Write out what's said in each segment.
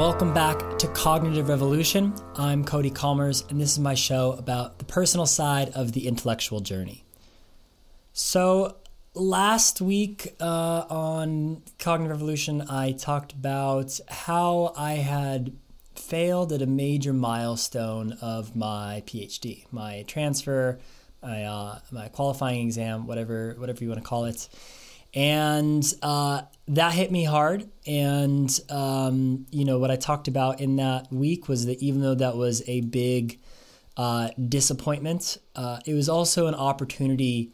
Welcome back to Cognitive Revolution. I'm Cody Kommers, and this is my show about the personal side of the intellectual journey. So, last week uh, on Cognitive Revolution, I talked about how I had failed at a major milestone of my PhD, my transfer, my, uh, my qualifying exam, whatever whatever you want to call it, and uh, that hit me hard. And um, you know what I talked about in that week was that even though that was a big uh, disappointment, uh, it was also an opportunity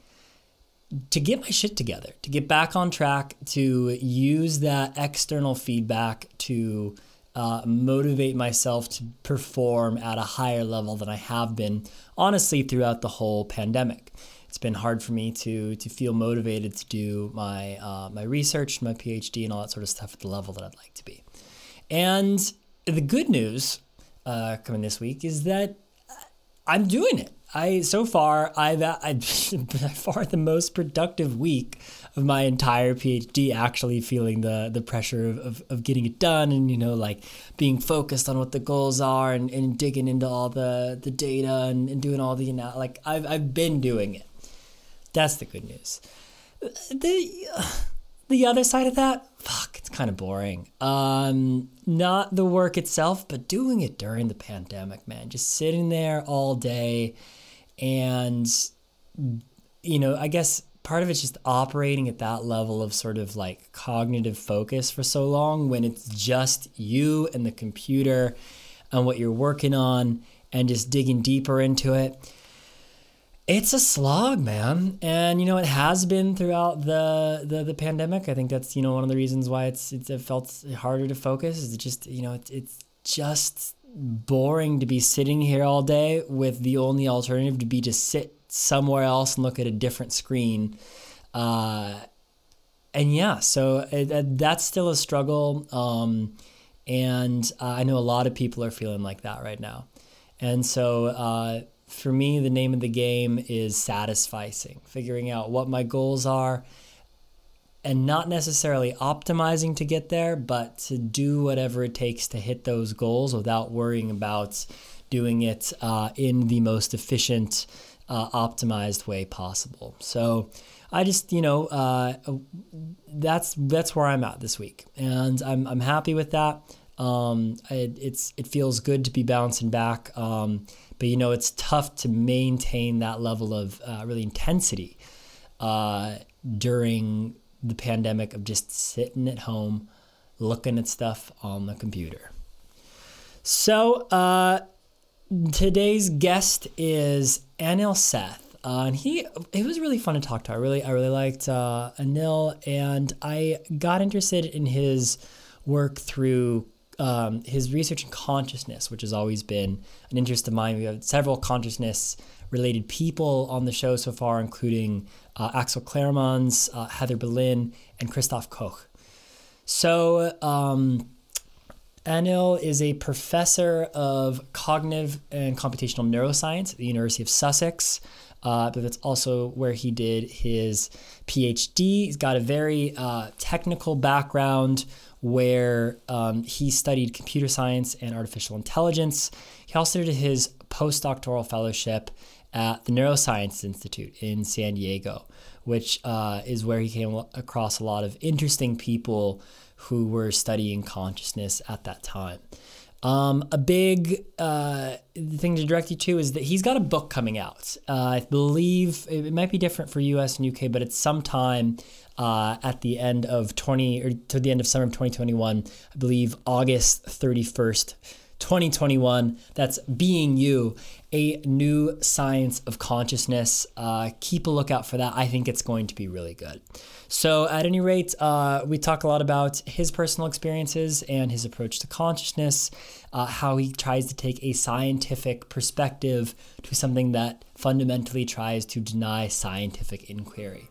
to get my shit together, to get back on track, to use that external feedback to uh, motivate myself to perform at a higher level than I have been, honestly, throughout the whole pandemic. It's been hard for me to to feel motivated to do my uh, my research, my PhD, and all that sort of stuff at the level that I'd like to be. And the good news uh, coming this week is that I'm doing it. I so far I've I've by far the most productive week of my entire PhD. Actually, feeling the the pressure of, of, of, getting it done, and you know, like being focused on what the goals are, and, and digging into all the the data and, and doing all the you know, like I've I've been doing it. That's the good news. The the other side of that, fuck, it's kind of boring. Um, not the work itself, but doing it during the pandemic, man. Just sitting there all day and, you know, I guess part of it's just operating at that level of sort of like cognitive focus for so long when it's just you and the computer and what you're working on and just digging deeper into it. It's a slog, man, and you know it has been throughout the, the the pandemic. I think that's you know one of the reasons why it's, it's it felt harder to focus. Is just you know it's, it's just boring to be sitting here all day with the only alternative to be to sit somewhere else and look at a different screen. Uh, and yeah, so it, that's still a struggle. Um, and uh, I know a lot of people are feeling like that right now. And so uh, for me, the name of the game is satisficing, figuring out what my goals are and not necessarily optimizing to get there, but to do whatever it takes to hit those goals without worrying about doing it uh, in the most efficient, uh, optimized way possible. So I just, you know, uh, that's that's where I'm at this week, and I'm I'm happy with that. Um, it, it's it feels good to be bouncing back, um, but you know, it's tough to maintain that level of uh, really intensity uh, during the pandemic of just sitting at home looking at stuff on the computer. So, uh, today's guest is Anil Seth. Uh, and he, it was really fun to talk to. I really, I really liked uh, Anil, and I got interested in his work through um, his research in consciousness, which has always been an interest of mine. We have several consciousness related people on the show so far, including uh, Axel Cleeremans, uh, Heather Berlin, and Christoph Koch. So, um, Anil is a professor of cognitive and computational neuroscience at the University of Sussex. Uh, but that's also where he did his PhD. He's got a very uh, technical background where um, he studied computer science and artificial intelligence. He also did his postdoctoral fellowship at the Neuroscience Institute in San Diego, which uh, is where he came across a lot of interesting people who were studying consciousness at that time. Um, a big uh, thing to direct you to is that he's got a book coming out. Uh, I believe it might be different for US and UK, but it's sometime uh, at the end of 20 or to the end of summer of 2021. I believe August 31st. 2021. That's Being You, a new science of consciousness. Uh, keep a lookout for that. I think it's going to be really good. So, at any rate, uh, we talk a lot about his personal experiences and his approach to consciousness, uh, how he tries to take a scientific perspective to something that fundamentally tries to deny scientific inquiry.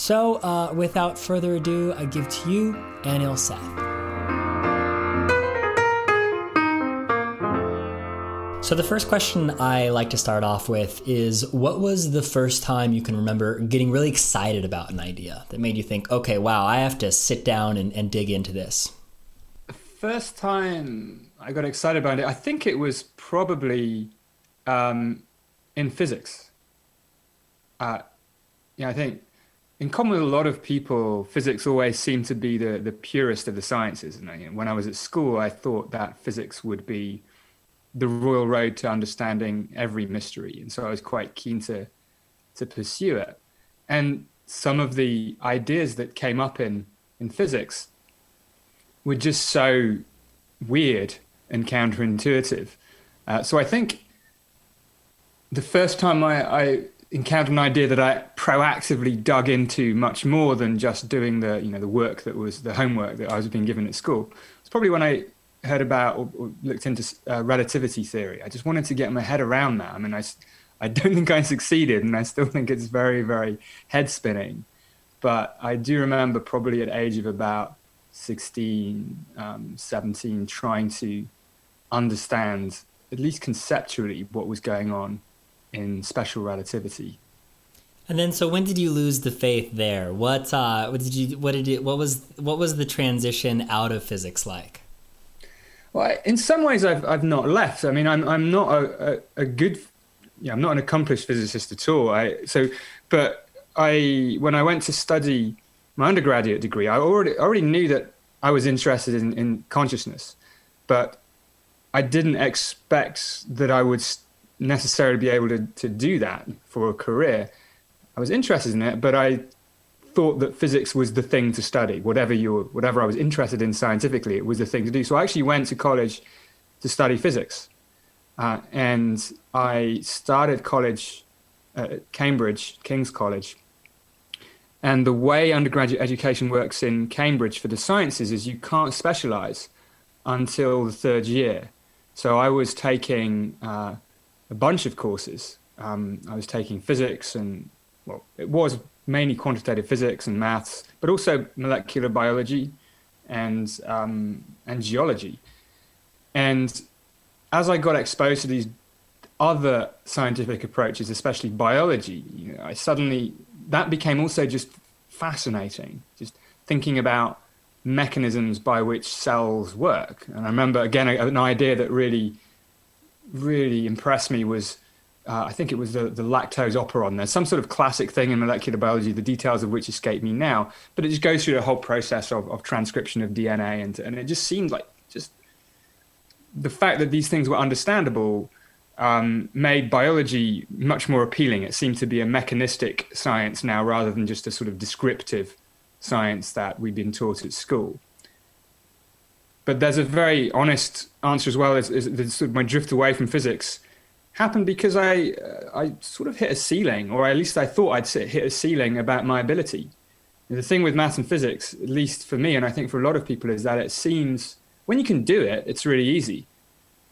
So, uh, without further ado, I give to you Anil Seth. So, the first question I like to start off with is What was the first time you can remember getting really excited about an idea that made you think, okay, wow, I have to sit down and, and dig into this? first time I got excited about it, I think it was probably um, in physics. Uh, yeah, I think in common with a lot of people, physics always seemed to be the, the purest of the sciences. And when I was at school, I thought that physics would be the royal road to understanding every mystery. And so I was quite keen to, to pursue it. And some of the ideas that came up in, in physics were just so weird and counterintuitive. Uh, so I think the first time I, I encountered an idea that I proactively dug into much more than just doing the you know the work that was the homework that I was being given at school. It's probably when I heard about or, or looked into uh, relativity theory. I just wanted to get my head around that. I mean, I I don't think I succeeded, and I still think it's very very head spinning. But I do remember probably at age of about 16, um, 17, trying to understand at least conceptually what was going on in special relativity. And then, so when did you lose the faith there? What, uh, what did you? What did it? What was what was the transition out of physics like? Well, in some ways, I've I've not left. I mean, I'm I'm not a, a, a good, yeah, I'm not an accomplished physicist at all. I so, but I when I went to study my undergraduate degree, I already already knew that I was interested in, in consciousness, but I didn't expect that I would necessarily be able to, to do that for a career. I was interested in it, but I thought that physics was the thing to study. Whatever you whatever I was interested in scientifically, it was the thing to do. So I actually went to college to study physics, uh, and I started college at Cambridge, King's College. And the way undergraduate education works in Cambridge for the sciences is you can't specialize until the third year. So I was taking uh, a bunch of courses. Um, I was taking physics and, well, it was mainly quantitative physics and maths, but also molecular biology and, um, and geology. And as I got exposed to these other scientific approaches, especially biology, you know, I suddenly, that became also just fascinating, just thinking about mechanisms by which cells work. And I remember, again, an idea that really really impressed me was uh, I think it was the, the lactose operon. There's some sort of classic thing in molecular biology, the details of which escape me now, but it just goes through the whole process of, of transcription of DNA. And, and it just seemed like just the fact that these things were understandable um, made biology much more appealing. It seemed to be a mechanistic science now rather than just a sort of descriptive science that we'd been taught at school but there's a very honest answer as well. Is, is, sort of my drift away from physics happened because I uh, I sort of hit a ceiling, or at least I thought I'd hit a ceiling about my ability. The thing with maths and physics, at least for me, and I think for a lot of people, is that it seems when you can do it, it's really easy.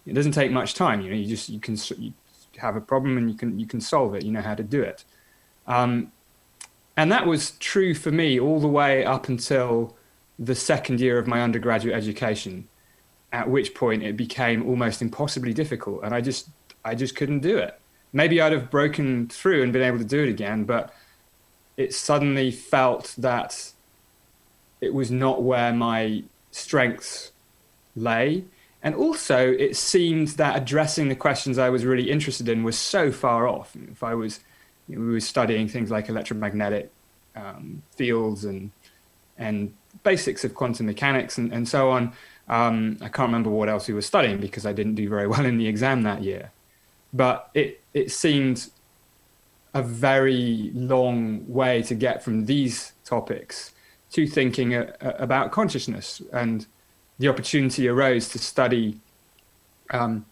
It doesn't take much time. You know, you just you can you have a problem and you can you can solve it. You know how to do it. Um, and that was true for me all the way up until the second year of my undergraduate education, at which point it became almost impossibly difficult, and I just I just couldn't do it. Maybe I'd have broken through and been able to do it again, but it suddenly felt that it was not where my strengths lay. And also, it seemed that addressing the questions I was really interested in was so far off. If I was, you know, we were studying things like electromagnetic um, fields and and basics of quantum mechanics and, and so on. Um, I can't remember what else we were studying because I didn't do very well in the exam that year. But it, it seemed a very long way to get from these topics to thinking a, a, about consciousness. And the opportunity arose to study um,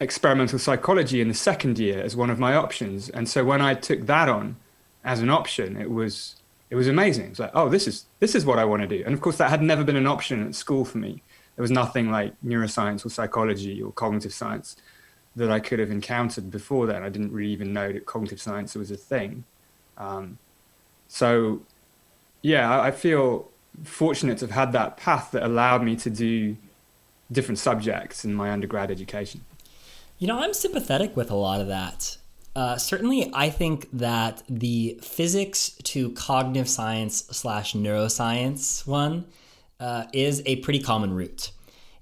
experimental psychology in the second year as one of my options. And so when I took that on as an option, it was it was amazing. It's like, oh, this is this is what I want to do. And of course, that had never been an option at school for me. There was nothing like neuroscience or psychology or cognitive science that I could have encountered before then. I didn't really even know that cognitive science was a thing. Um, so, yeah, I, I feel fortunate to have had that path that allowed me to do different subjects in my undergrad education. You know, I'm sympathetic with a lot of that. Uh, certainly, I think that the physics to cognitive science slash neuroscience one uh, is a pretty common route.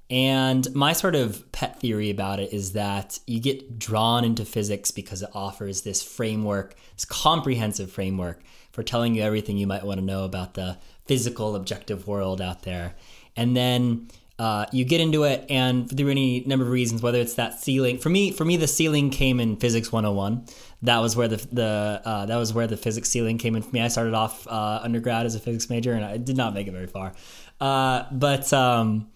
And my sort of pet theory about it is that you get drawn into physics because it offers this framework, this comprehensive framework for telling you everything you might want to know about the physical objective world out there. And then uh, you get into it, and through any number of reasons, whether it's that ceiling. For me, for me, the ceiling came in Physics 101. That was where the the uh, that was where the physics ceiling came in for me. I started off uh, undergrad as a physics major, and I did not make it very far. Uh, but um,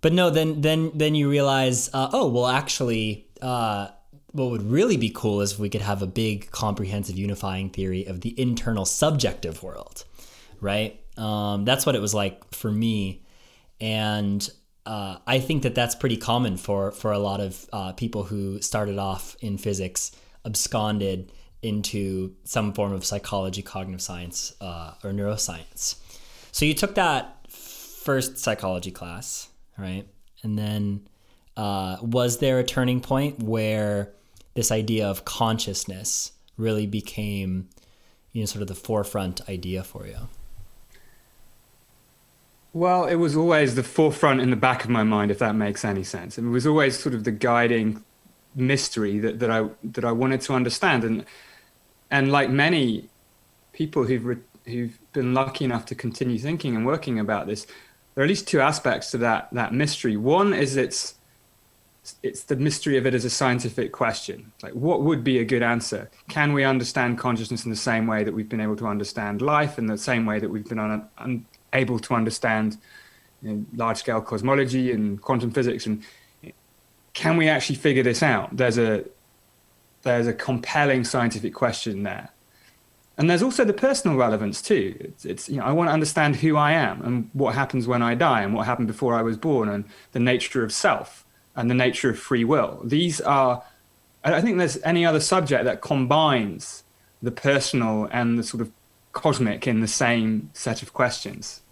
but no, then then then you realize, uh, oh well, actually, uh, what would really be cool is if we could have a big, comprehensive, unifying theory of the internal subjective world, right? Um, that's what it was like for me, and uh, I think that that's pretty common for for a lot of uh, people who started off in physics, absconded into some form of psychology, cognitive science, uh, or neuroscience. So you took that first psychology class right? And then uh, was there a turning point where this idea of consciousness really became, you know, sort of the forefront idea for you? Well, it was always the forefront in the back of my mind, if that makes any sense. It was always sort of the guiding mystery that, that I that I wanted to understand, and and like many people who've re- who've been lucky enough to continue thinking and working about this, there are at least two aspects to that that mystery. One is it's it's the mystery of it as a scientific question. Like, what would be a good answer? Can we understand consciousness in the same way that we've been able to understand life, in the same way that we've been un- un- able to understand you know, large-scale cosmology and quantum physics? And can we actually figure this out? There's a there's a compelling scientific question there. And there's also the personal relevance too. It's, it's, you know I want to understand who I am and what happens when I die and what happened before I was born and the nature of self and the nature of free will. These are I don't think there's any other subject that combines the personal and the sort of cosmic in the same set of questions.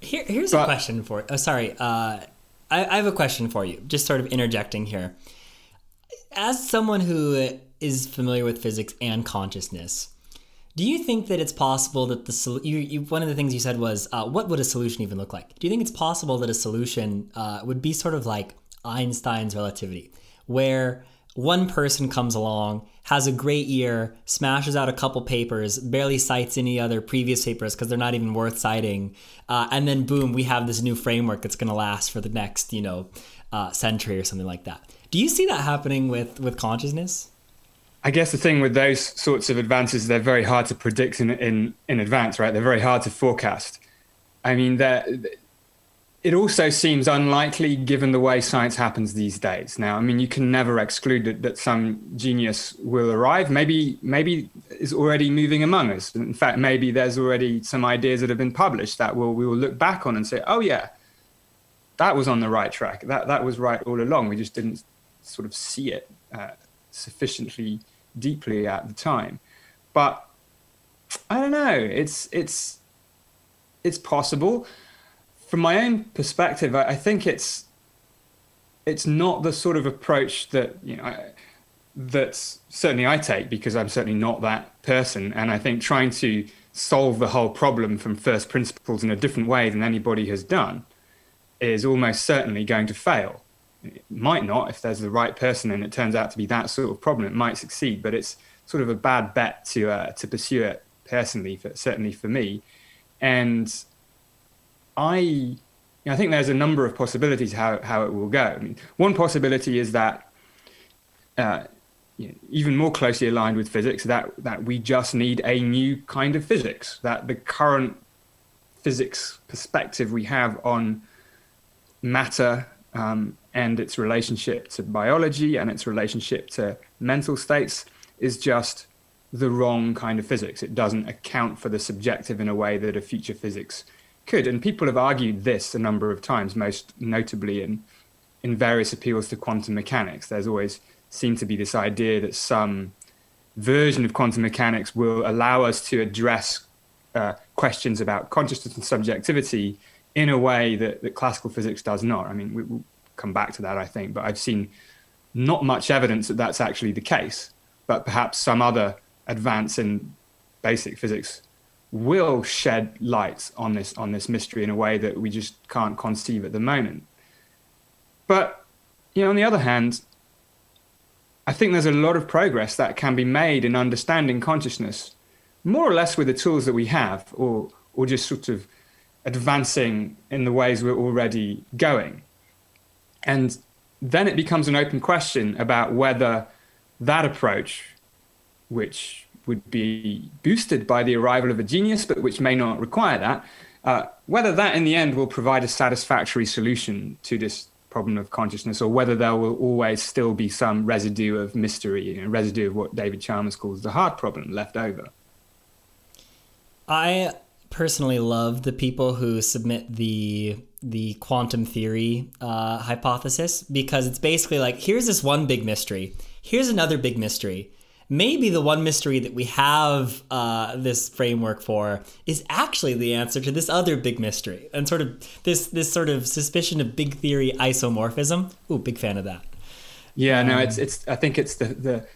Here, here's but, a question for. Oh, sorry. Uh, I, I have a question for you. Just sort of interjecting here. As someone who is familiar with physics and consciousness, do you think that it's possible that the you, you, one of the things you said was uh, what would a solution even look like? Do you think it's possible that a solution uh, would be sort of like Einstein's relativity, where one person comes along, has a great year, smashes out a couple papers, barely cites any other previous papers because they're not even worth citing, uh, and then boom, we have this new framework that's going to last for the next you know uh, century or something like that. Do you see that happening with with consciousness? I guess the thing with those sorts of advances, they're very hard to predict in, in, in advance, right? They're very hard to forecast. I mean, it also seems unlikely given the way science happens these days. Now, I mean, you can never exclude that, that some genius will arrive. Maybe, maybe is already moving among us. In fact, maybe there's already some ideas that have been published that will we will look back on and say, oh yeah, that was on the right track. That that was right all along. We just didn't sort of see it uh, sufficiently deeply at the time. But I don't know. It's it's it's possible. From my own perspective, I, I think it's it's not the sort of approach that you know I, that's certainly I take because I'm certainly not that person, and I think trying to solve the whole problem from first principles in a different way than anybody has done is almost certainly going to fail. It might not. If there's the right person and it turns out to be that sort of problem it might succeed but it's sort of a bad bet to uh, to pursue it personally for, certainly for me. And i i think there's a number of possibilities how, how it will go I mean, one possibility is that uh, you know, even more closely aligned with physics that that we just need a new kind of physics that the current physics perspective we have on matter um, and its relationship to biology and its relationship to mental states is just the wrong kind of physics. It doesn't account for the subjective in a way that a future physics could. And people have argued this a number of times, most notably in, in various appeals to quantum mechanics. There's always seemed to be this idea that some version of quantum mechanics will allow us to address uh, questions about consciousness and subjectivity in a way that, that classical physics does not. I mean, we, will come back to that, I think, but I've seen not much evidence that that's actually the case. But perhaps some other advance in basic physics will shed light on this on this mystery in a way that we just can't conceive at the moment. But you know, on the other hand, I think there's a lot of progress that can be made in understanding consciousness, more or less with the tools that we have, or or just sort of advancing in the ways we're already going. And then it becomes an open question about whether that approach, which would be boosted by the arrival of a genius, but which may not require that, uh, whether that in the end will provide a satisfactory solution to this problem of consciousness, or whether there will always still be some residue of mystery, you know, residue of what David Chalmers calls the hard problem left over. I personally love the people who submit the the quantum theory uh, hypothesis because it's basically like here's this one big mystery, here's another big mystery. Maybe the one mystery that we have uh, this framework for is actually the answer to this other big mystery, and sort of this this sort of suspicion of big theory isomorphism. Ooh, big fan of that. Yeah, no, it's it's. I think it's the the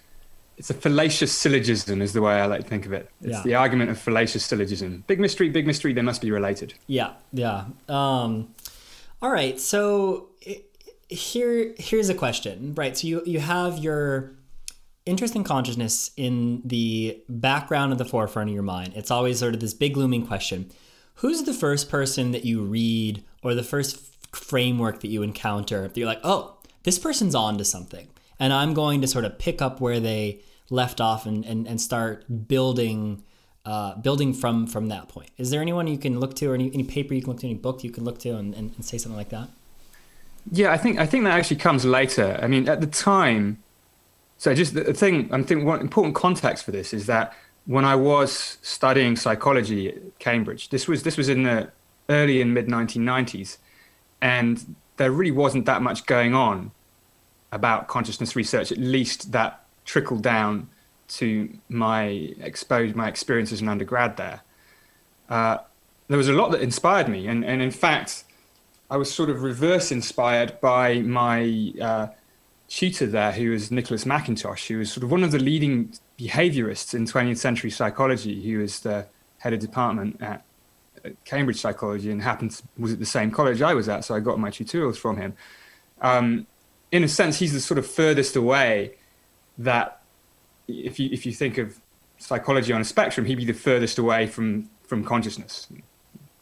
it's a fallacious syllogism is the way I like to think of it. It's yeah. the argument of fallacious syllogism. Big mystery, big mystery. They must be related. Yeah, yeah. Um, all right. So here, here's a question. Right. So you you have your interest in consciousness in the background of the forefront of your mind. It's always sort of this big looming question. Who's the first person that you read or the first framework that you encounter that you're like, oh, this person's on to something? and I'm going to sort of pick up where they left off and, and, and start building uh, building from from that point. Is there anyone you can look to, or any, any paper you can look to, any book you can look to, and, and, and say something like that? Yeah, I think I think that actually comes later. I mean, at the time, so just the thing I'm thinking one important context for this is that when I was studying psychology at Cambridge, this was this was in the early and mid 1990s, and there really wasn't that much going on about consciousness research, at least that trickled down to my exposed my experience as an undergrad there. Uh, there was a lot that inspired me, and, and in fact, I was sort of reverse inspired by my uh, tutor there, who was Nicholas Mackintosh, who was sort of one of the leading behaviorists in 20th century psychology. He was the head of department at, at Cambridge Psychology and happened to, was at the same college I was at, so I got my tutorials from him. Um, in a sense, he's the sort of furthest away that if you if you think of psychology on a spectrum, he'd be the furthest away from from consciousness.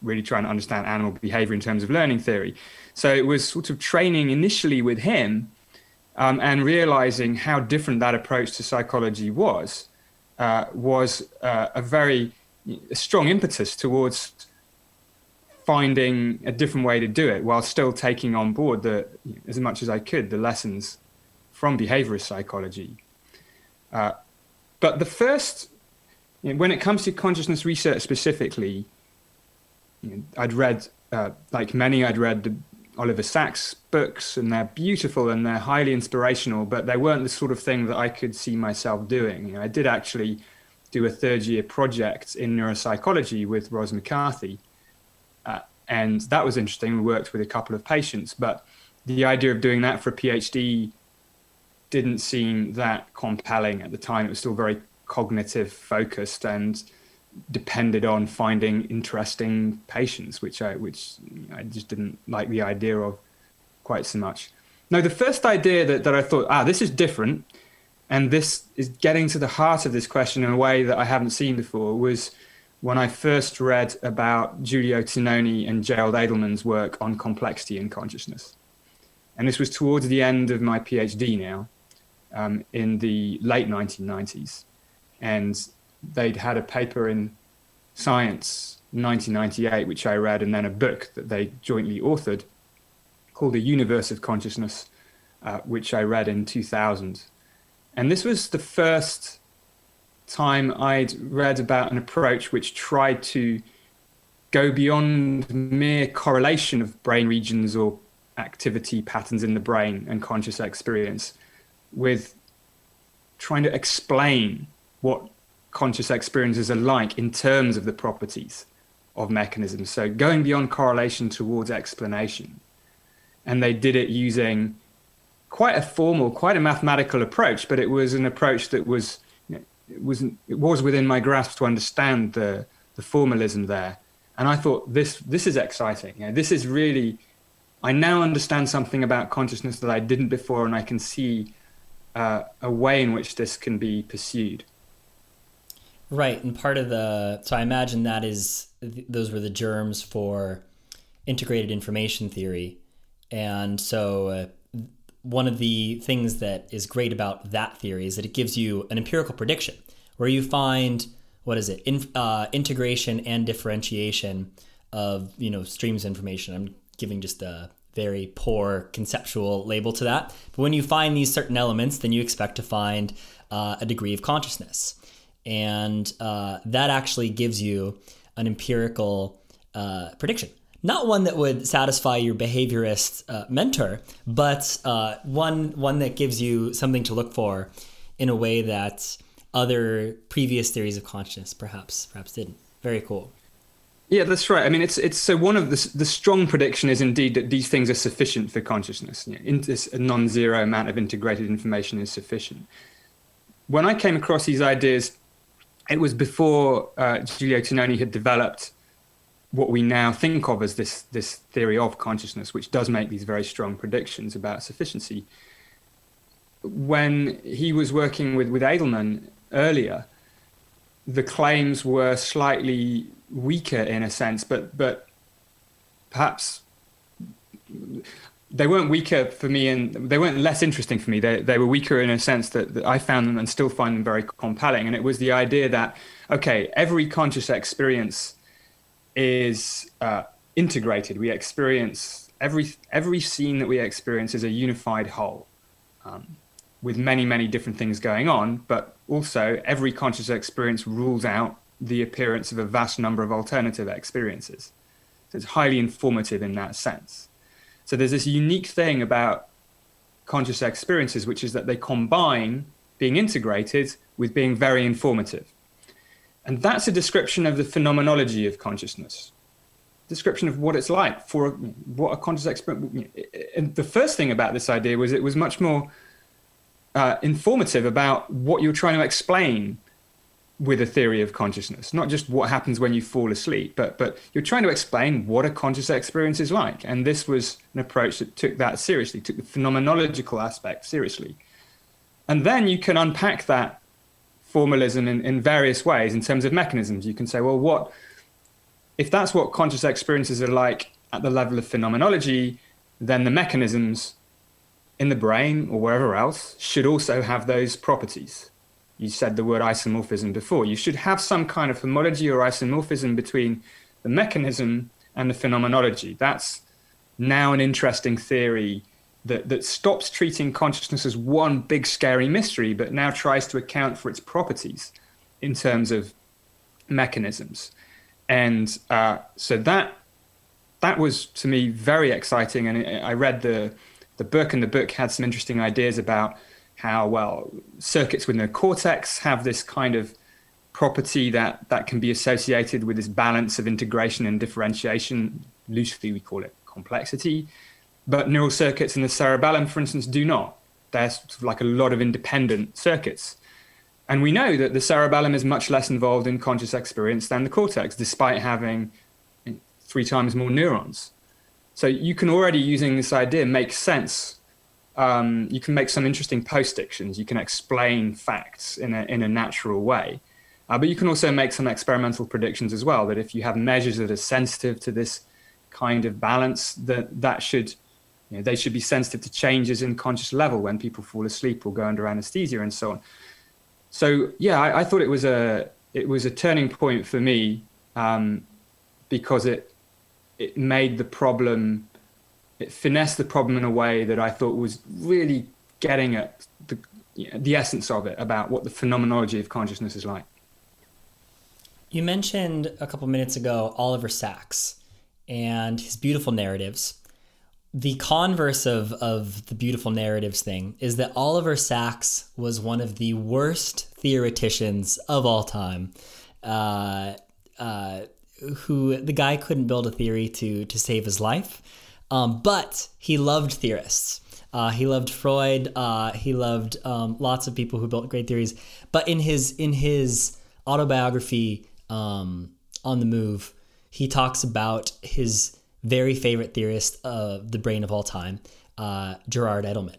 Really trying to understand animal behavior in terms of learning theory. So it was sort of training initially with him, um, and realizing how different that approach to psychology was, uh, was uh, a very strong impetus towards finding a different way to do it while still taking on board the as much as I could the lessons from behaviorist psychology. Uh, but the first, you know, when it comes to consciousness research specifically, you know, I'd read, uh, like many, I'd read the Oliver Sacks books, and they're beautiful and they're highly inspirational, but they weren't the sort of thing that I could see myself doing. You know, I did actually do a third year project in neuropsychology with Ros McCarthy uh, and that was interesting. We worked with a couple of patients, but the idea of doing that for a PhD didn't seem that compelling at the time. It was still very cognitive focused and depended on finding interesting patients, which I which I just didn't like the idea of quite so much. Now, the first idea that, that I thought, ah, this is different, and this is getting to the heart of this question in a way that I haven't seen before was when I first read about Giulio Tononi and Gerald Edelman's work on complexity in consciousness. And this was towards the end of my PhD now, um, in the late 1990s. And they'd had a paper in Science 1998, which I read, and then a book that they jointly authored called The Universe of Consciousness, uh, which I read in 2000. And this was the first time I'd read about an approach which tried to go beyond mere correlation of brain regions or activity patterns in the brain and conscious experience with trying to explain what conscious experiences are like in terms of the properties of mechanisms. So going beyond correlation towards explanation. And they did it using quite a formal, quite a mathematical approach, but it was an approach that was it was it was within my grasp to understand the the formalism there. And I thought this this is exciting. You know, this is really I now understand something about consciousness that I didn't before, and I can see uh, a way in which this can be pursued. Right, and part of the so I imagine that is those were the germs for integrated information theory, and so uh, one of the things that is great about that theory is that it gives you an empirical prediction where you find what is it in, uh, integration and differentiation of you know streams of information. I'm giving just a very poor conceptual label to that. But when you find these certain elements, then you expect to find uh, a degree of consciousness. And uh, that actually gives you an empirical uh, prediction. Not one that would satisfy your behaviorist uh, mentor, but uh, one, one that gives you something to look for in a way that other previous theories of consciousness perhaps perhaps didn't. Very cool. Yeah, that's right. I mean, it's it's so one of the the strong prediction is indeed that these things are sufficient for consciousness. You know, in, this a non-zero amount of integrated information is sufficient. When I came across these ideas, it was before uh, Giulio Tononi had developed what we now think of as this this theory of consciousness, which does make these very strong predictions about sufficiency. When he was working with with Edelman earlier, the claims were slightly weaker in a sense, but but perhaps they weren't weaker for me and they weren't less interesting for me. They they were weaker in a sense that, that I found them and still find them very compelling. And it was the idea that okay, every conscious experience is uh, integrated. We experience every every scene that we experience is a unified whole. Um, with many, many different things going on, but also every conscious experience rules out the appearance of a vast number of alternative experiences. So it's highly informative in that sense. So there's this unique thing about conscious experiences, which is that they combine being integrated with being very informative. And that's a description of the phenomenology of consciousness, description of what it's like for what a conscious experience. And the first thing about this idea was it was much more uh, informative about what you're trying to explain with a theory of consciousness, not just what happens when you fall asleep, but but you're trying to explain what a conscious experience is like. And this was an approach that took that seriously, took the phenomenological aspect seriously. And then you can unpack that formalism in, in various ways in terms of mechanisms. You can say, well, what if that's what conscious experiences are like at the level of phenomenology, then the mechanisms in the brain or wherever else should also have those properties you said the word isomorphism before. You should have some kind of homology or isomorphism between the mechanism and the phenomenology. That's now an interesting theory that, that stops treating consciousness as one big scary mystery, but now tries to account for its properties in terms of mechanisms. And uh, so that that was to me very exciting. And I read the the book, and the book had some interesting ideas about how well circuits within the cortex have this kind of property that that can be associated with this balance of integration and differentiation loosely we call it complexity. But neural circuits in the cerebellum for instance do not. They're sort of like a lot of independent circuits. And we know that the cerebellum is much less involved in conscious experience than the cortex despite having three times more neurons. So you can already using this idea make sense um, you can make some interesting post dictions. You can explain facts in a, in a natural way. Uh, but you can also make some experimental predictions as well that if you have measures that are sensitive to this kind of balance, that that should you know, they should be sensitive to changes in conscious level when people fall asleep or go under anesthesia and so on. So yeah, I, I thought it was a it was a turning point for me um, because it it made the problem it finessed the problem in a way that I thought was really getting at the, you know, the essence of it about what the phenomenology of consciousness is like. You mentioned a couple minutes ago Oliver Sacks and his beautiful narratives. The converse of, of the beautiful narratives thing is that Oliver Sacks was one of the worst theoreticians of all time. Uh, uh, who the guy couldn't build a theory to to save his life um, but he loved theorists. Uh, he loved Freud. Uh, he loved um, lots of people who built great theories. But in his in his autobiography, um, on the Move, he talks about his very favorite theorist of the brain of all time, uh, Gerald Edelman.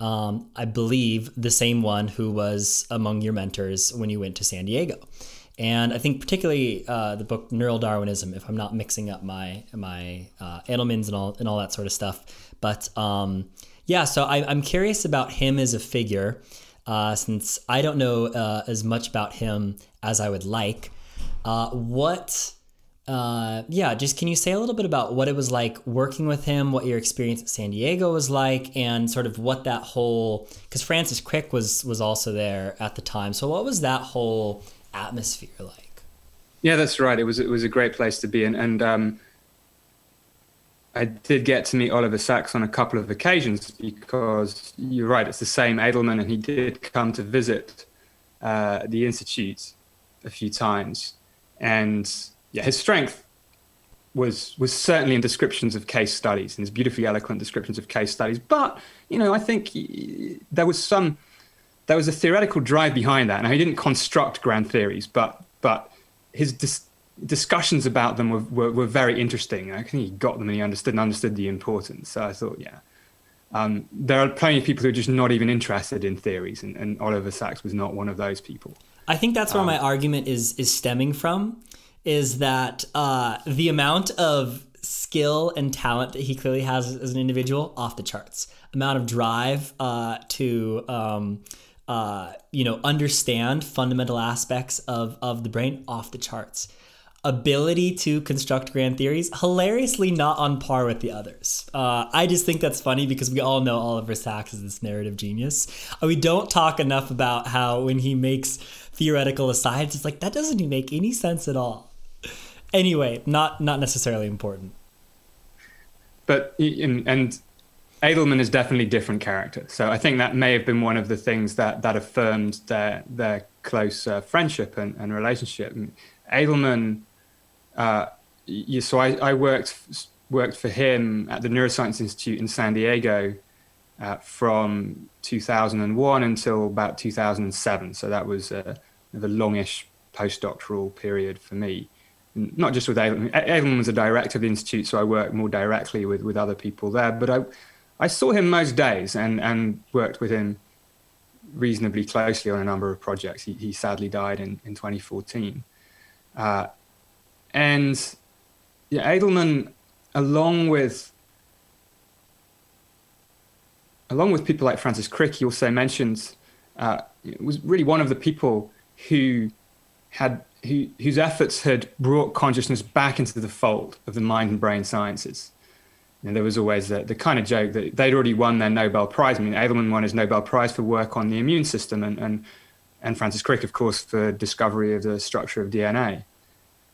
Um, I believe the same one who was among your mentors when you went to San Diego. And I think particularly uh, the book Neural Darwinism, if I'm not mixing up my my uh, Edelmans and all and all that sort of stuff. But um, yeah, so I, am curious about him as a figure, uh, since I don't know uh, as much about him as I would like. Uh, what uh, yeah, just can you say a little bit about what it was like working with him, what your experience at San Diego was like, and sort of what that whole because Francis Crick was was also there at the time. So what was that whole atmosphere like? Yeah, that's right. It was it was a great place to be, and and um, I did get to meet Oliver Sacks on a couple of occasions because you're right. It's the same Edelman, and he did come to visit uh, the institute a few times, and yeah, his strength was was certainly in descriptions of case studies and his beautifully eloquent descriptions of case studies. But you know, I think he, there was some there was a theoretical drive behind that. Now he didn't construct grand theories, but but his dis- discussions about them were, were, were very interesting. I think he got them and he understood and understood the importance. So I thought, yeah. Um, there are plenty of people who are just not even interested in theories, and, and Oliver Sacks was not one of those people. I think that's where um, my argument is is stemming from is that uh, the amount of skill and talent that he clearly has as an individual off the charts. Amount of drive uh, to um, uh, you know understand fundamental aspects of of the brain off the charts. Ability to construct grand theories, hilariously not on par with the others. Uh, I just think that's funny because we all know Oliver Sacks is this narrative genius. Uh, we don't talk enough about how when he makes theoretical asides, it's like that doesn't even make any sense at all anyway, not not necessarily important. But and Edelman is definitely a different character. So I think that may have been one of the things that that affirmed their their close uh, friendship and, and relationship. Edelman, uh, yeah, so I, I worked worked for him at the Neuroscience Institute in San Diego uh, from 2001 until about 2007. So that was a, a longish postdoctoral period for me not just with Edelman. Edelman was a director of the institute, so I worked more directly with, with other people there. But I, I saw him most days and, and worked with him reasonably closely on a number of projects. He, he sadly died in, in 2014. Uh, and yeah, Edelman, along with along with people like Francis Crick, he also mentioned uh, was really one of the people who had who, whose efforts had brought consciousness back into the fold of the mind and brain sciences. And there was always the, the kind of joke that they'd already won their Nobel Prize. I mean, Edelman won his Nobel Prize for work on the immune system, and, and, and Francis Crick, of course, for discovery of the structure of DNA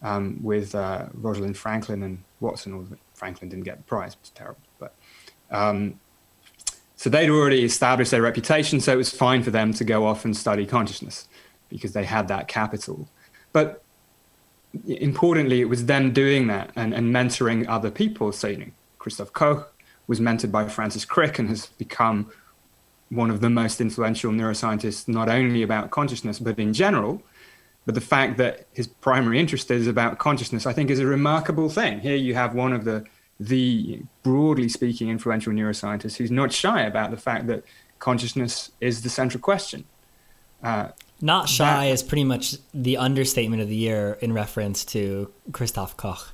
um, with uh, Rosalind Franklin and Watson. Although Franklin didn't get the prize, it was terrible. But um, so they'd already established their reputation, so it was fine for them to go off and study consciousness because they had that capital. But importantly, it was them doing that and, and mentoring other people. So, you know, Christoph Koch was mentored by Francis Crick and has become one of the most influential neuroscientists, not only about consciousness, but in general. But the fact that his primary interest is about consciousness, I think, is a remarkable thing. Here you have one of the, the broadly speaking, influential neuroscientists who's not shy about the fact that consciousness is the central question. Uh, not shy that, is pretty much the understatement of the year in reference to Christoph Koch.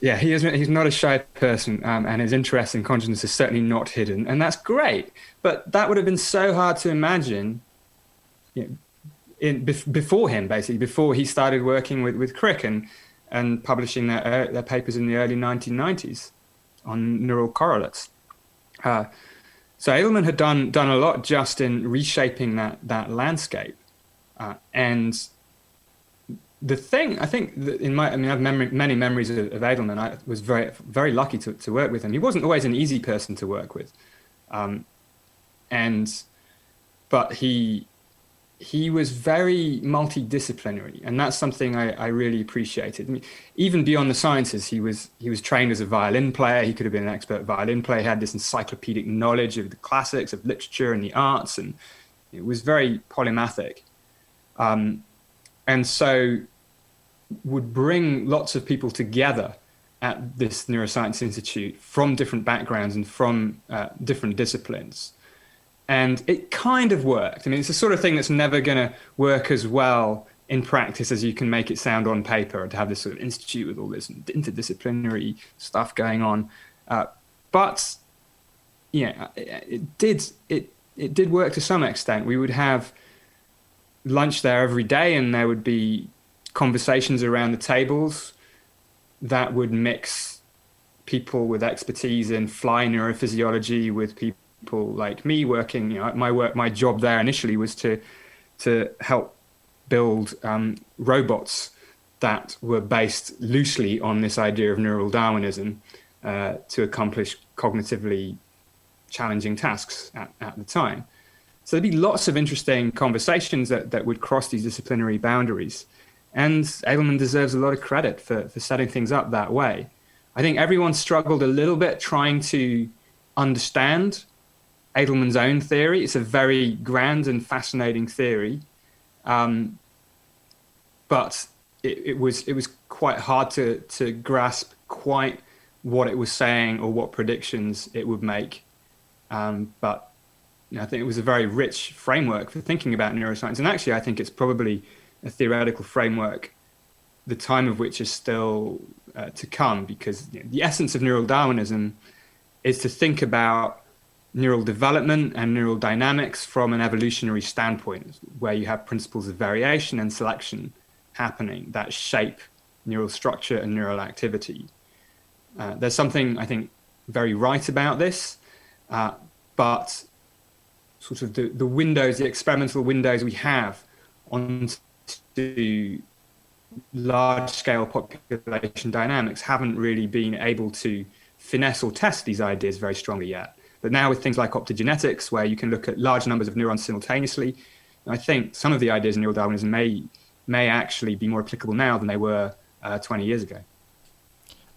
Yeah, he is. He's not a shy person, um, and his interest in consciousness is certainly not hidden, and that's great. But that would have been so hard to imagine, you know, in before him, basically, before he started working with with Crick and and publishing their uh, their papers in the early 1990s on neural correlates. Uh, so Edelman had done done a lot just in reshaping that that landscape. Uh, and the thing, I think, in my, I mean, I have memory, many memories of, of, Edelman. I was very, very lucky to, to work with him. He wasn't always an easy person to work with, um, and but he he was very multidisciplinary, and that's something I, I really appreciated. I mean, even beyond the sciences, he was he was trained as a violin player. He could have been an expert violin player. He had this encyclopedic knowledge of the classics, of literature, and the arts, and it was very polymathic. Um, and so would bring lots of people together at this neuroscience institute from different backgrounds and from uh, different disciplines. And it kind of worked. I mean, it's the sort of thing that's never going to work as well in practice as you can make it sound on paper to have this sort of institute with all this interdisciplinary stuff going on. Uh, but yeah, it, it did it it did work to some extent. We would have lunch there every day, and there would be conversations around the tables that would mix people with expertise in fly neurophysiology with people like me working. You know, my work, my job there initially was to to help build um, robots that were based loosely on this idea of neural Darwinism uh, to accomplish cognitively challenging tasks at, at the time. So there'd be lots of interesting conversations that, that would cross these disciplinary boundaries. And Edelman deserves a lot of credit for, for setting things up that way. I think everyone struggled a little bit trying to understand Edelman's own theory. It's a very grand and fascinating theory. Um, but it, it, was it was quite hard to, to grasp quite what it was saying or what predictions it would make. Um, but you know, I think it was a very rich framework for thinking about neuroscience. And actually, I think it's probably a theoretical framework, the time of which is still uh, to come, because you know, the essence of neural Darwinism is to think about neural development and neural dynamics from an evolutionary standpoint, where you have principles of variation and selection happening that shape neural structure and neural activity. Uh, there's something I think very right about this, uh, but sort of the, the windows, the experimental windows we have onto large scale population dynamics haven't really been able to finesse or test these ideas very strongly yet. But now with things like optogenetics, where you can look at large numbers of neurons simultaneously, I think some of the ideas in neural Darwinism may may actually be more applicable now than they were uh, 20 years ago.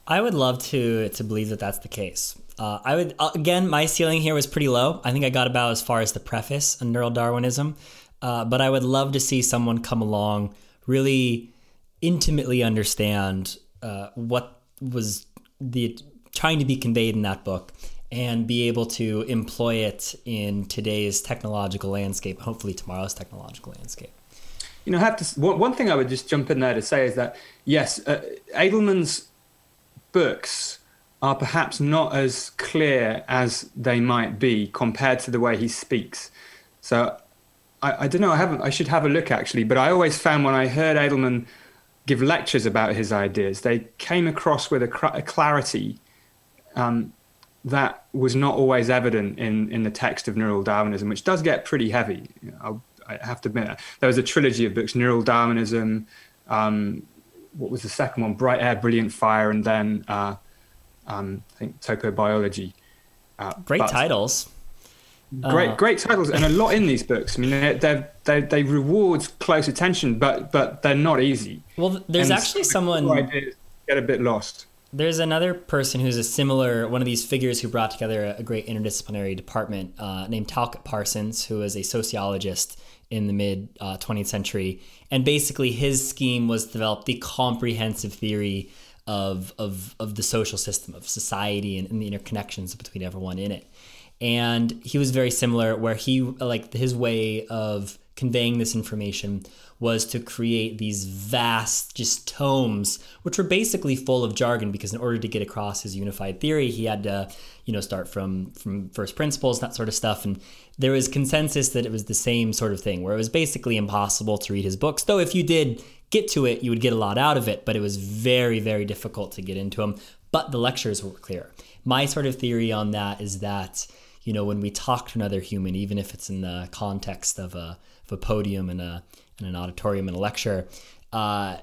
I would love to to believe that that's the case. Uh, I would uh, again, my ceiling here was pretty low. I think I got about as far as the preface on neural Darwinism, uh, but I would love to see someone come along, really intimately understand uh, what was the trying to be conveyed in that book, and be able to employ it in today's technological landscape, hopefully tomorrow's technological landscape. You know, I have to. One thing I would just jump in there to say is that yes, uh, Edelman's books are perhaps not as clear as they might be compared to the way he speaks. So I, I don't know. I haven't. I should have a look actually. But I always found when I heard Edelman give lectures about his ideas, they came across with a, a clarity um, that was not always evident in in the text of Neural Darwinism, which does get pretty heavy. I have to admit, there was a trilogy of books: Neural Darwinism. Um, what was the second one? Bright Air, Brilliant Fire, and then uh, um, I think Topobiology. Uh, great titles. Great, uh, great titles, and a lot in these books. I mean, they they they reward close attention, but but they're not easy. Well, there's and actually someone get a bit lost. There's another person who's a similar one of these figures who brought together a, a great interdisciplinary department uh, named Talcott Parsons, who is a sociologist in the mid uh, 20th century. And basically, his scheme was to develop the comprehensive theory of, of, of the social system, of society, and, and the interconnections between everyone in it. And he was very similar, where he, like, his way of conveying this information was to create these vast just tomes which were basically full of jargon because in order to get across his unified theory he had to you know start from from first principles that sort of stuff. And there was consensus that it was the same sort of thing where it was basically impossible to read his books though if you did get to it you would get a lot out of it but it was very very difficult to get into them but the lectures were clear. My sort of theory on that is that you know when we talk to another human even if it's in the context of a, a podium and a in an auditorium and a lecture, uh,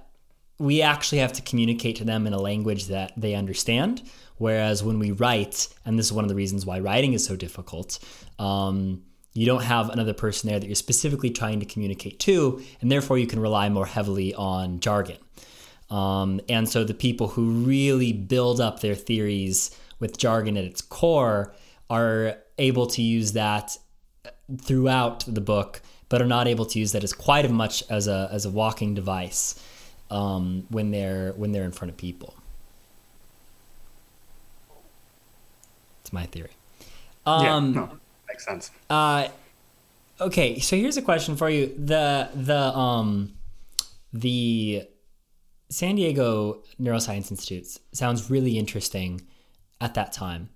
we actually have to communicate to them in a language that they understand. Whereas when we write, and this is one of the reasons why writing is so difficult, um, you don't have another person there that you're specifically trying to communicate to, and therefore you can rely more heavily on jargon. Um, and so the people who really build up their theories with jargon at its core are able to use that throughout the book but are not able to use that as quite as much as a, as a walking device. um, when they're when they're in front of people. It's my theory. Um, yeah, no, makes sense. Uh, okay, so here's a question for you. The the um the San Diego Neuroscience Institute sounds really interesting at that time.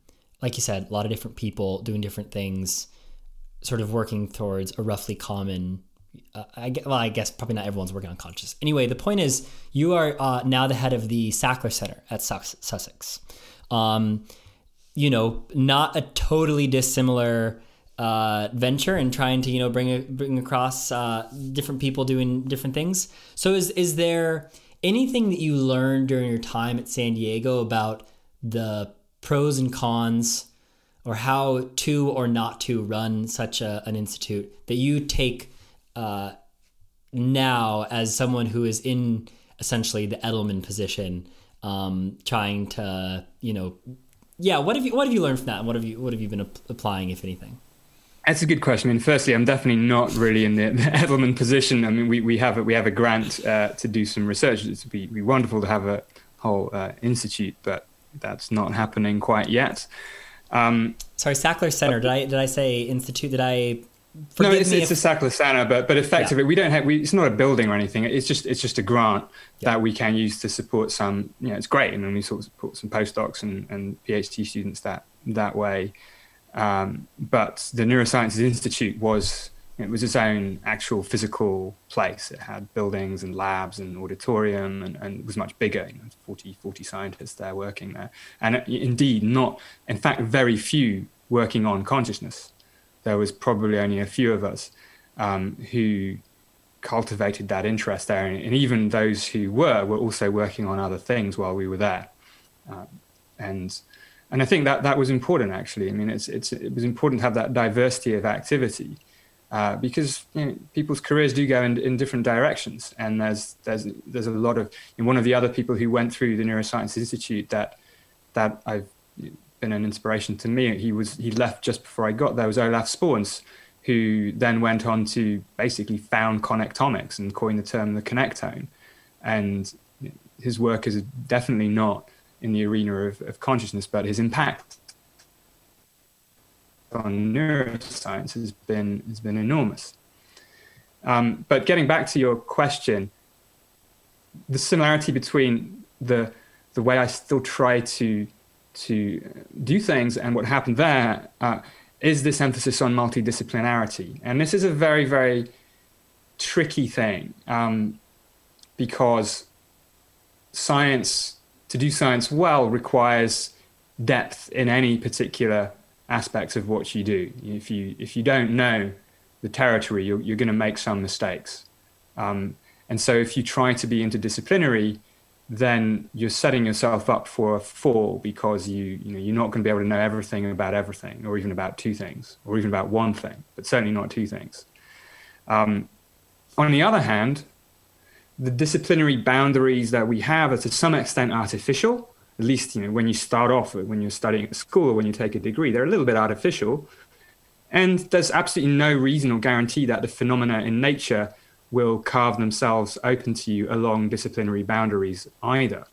Like you said, a lot of different people doing different things, sort of working towards a roughly common. Uh, I, well, I guess probably not everyone's working on conscious. Anyway, the point is, you are uh, now the head of the Sackler Center at Sussex. Um, you know, not a totally dissimilar uh, venture and trying to you know bring a, bring across uh, different people doing different things. So is is there anything that you learned during your time at San Diego about the pros and cons or how to or not to run such a, an institute that you take uh, now as someone who is in essentially the Edelman position, um, trying to you know, yeah. What have you What have you learned from that? And what have you What have you been ap- applying, if anything? That's a good question. I mean, firstly, I'm definitely not really in the, the Edelman position. I mean, we, we have a, we have a grant uh, to do some research. It'd be, be wonderful to have a whole uh, institute, but that's not happening quite yet. Um, Sorry, Sackler Center. Did I did I say institute? Did I? No, it's, it's if... a Sackler Center, but but effectively, yeah. we don't have. We, it's not a building or anything. It's just it's just a grant yeah. that we can use to support some. You know, it's great, and then we sort of support some postdocs and, and PhD students that that way. Um, but the Neurosciences Institute was it was its own actual physical place. It had buildings and labs and auditorium and, and was much bigger, you know, 40, 40 scientists there working there. And indeed, not, in fact, very few working on consciousness. There was probably only a few of us um, who cultivated that interest there. And, and, even those who were, were also working on other things while we were there. Um, and and I think that that was important actually. I mean, it's it's it was important to have that diversity of activity uh, because you know, people's careers do go in, in different directions, and there's there's there's a lot of you know, one of the other people who went through the Neuroscience Institute that that I've been an inspiration to me. He was he left just before I got there was Olaf Sporns, who then went on to basically found connectomics and coined the term the connectome, and his work is definitely not in the arena of, of consciousness, but his impact on neuroscience has been has been enormous. Um, but getting back to your question, the similarity between the the way I still try to to do things and what happened there uh, is this emphasis on multidisciplinarity, and this is a very very tricky thing um, because science to do science well requires depth in any particular aspects of what you do. If you if you don't know the territory, you're, you're going to make some mistakes. Um, and so, if you try to be interdisciplinary, then you're setting yourself up for a fall because you you know you're not going to be able to know everything about everything, or even about two things, or even about one thing, but certainly not two things. Um, on the other hand, the disciplinary boundaries that we have are to some extent artificial. At least, you know, when you start off, when you're studying at school, or when you take a degree, they're a little bit artificial. And there's absolutely no reason or guarantee that the phenomena in nature will carve themselves open to you along disciplinary boundaries either.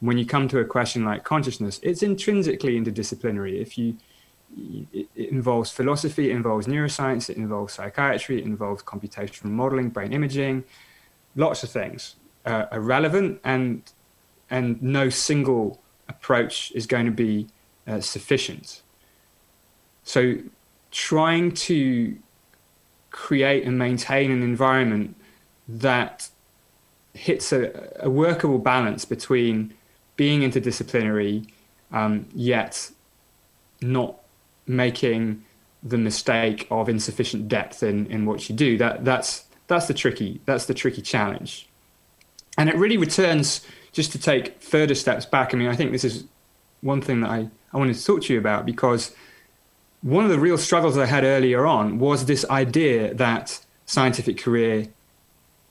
When you come to a question like consciousness, it's intrinsically interdisciplinary. If you it, involves philosophy, it involves neuroscience, it involves psychiatry, it involves computational modeling, brain imaging, lots of things uh, are relevant, and and no single approach is going to be uh, sufficient. So, trying to create and maintain an environment that hits a, a workable balance between being interdisciplinary um, yet not making the mistake of insufficient depth in, in what you do. That that's that's the tricky that's the tricky challenge and it really returns just to take further steps back. I mean i think this is one thing that i, I wanted to talk to you about because one of the real struggles i had earlier on was this idea that scientific career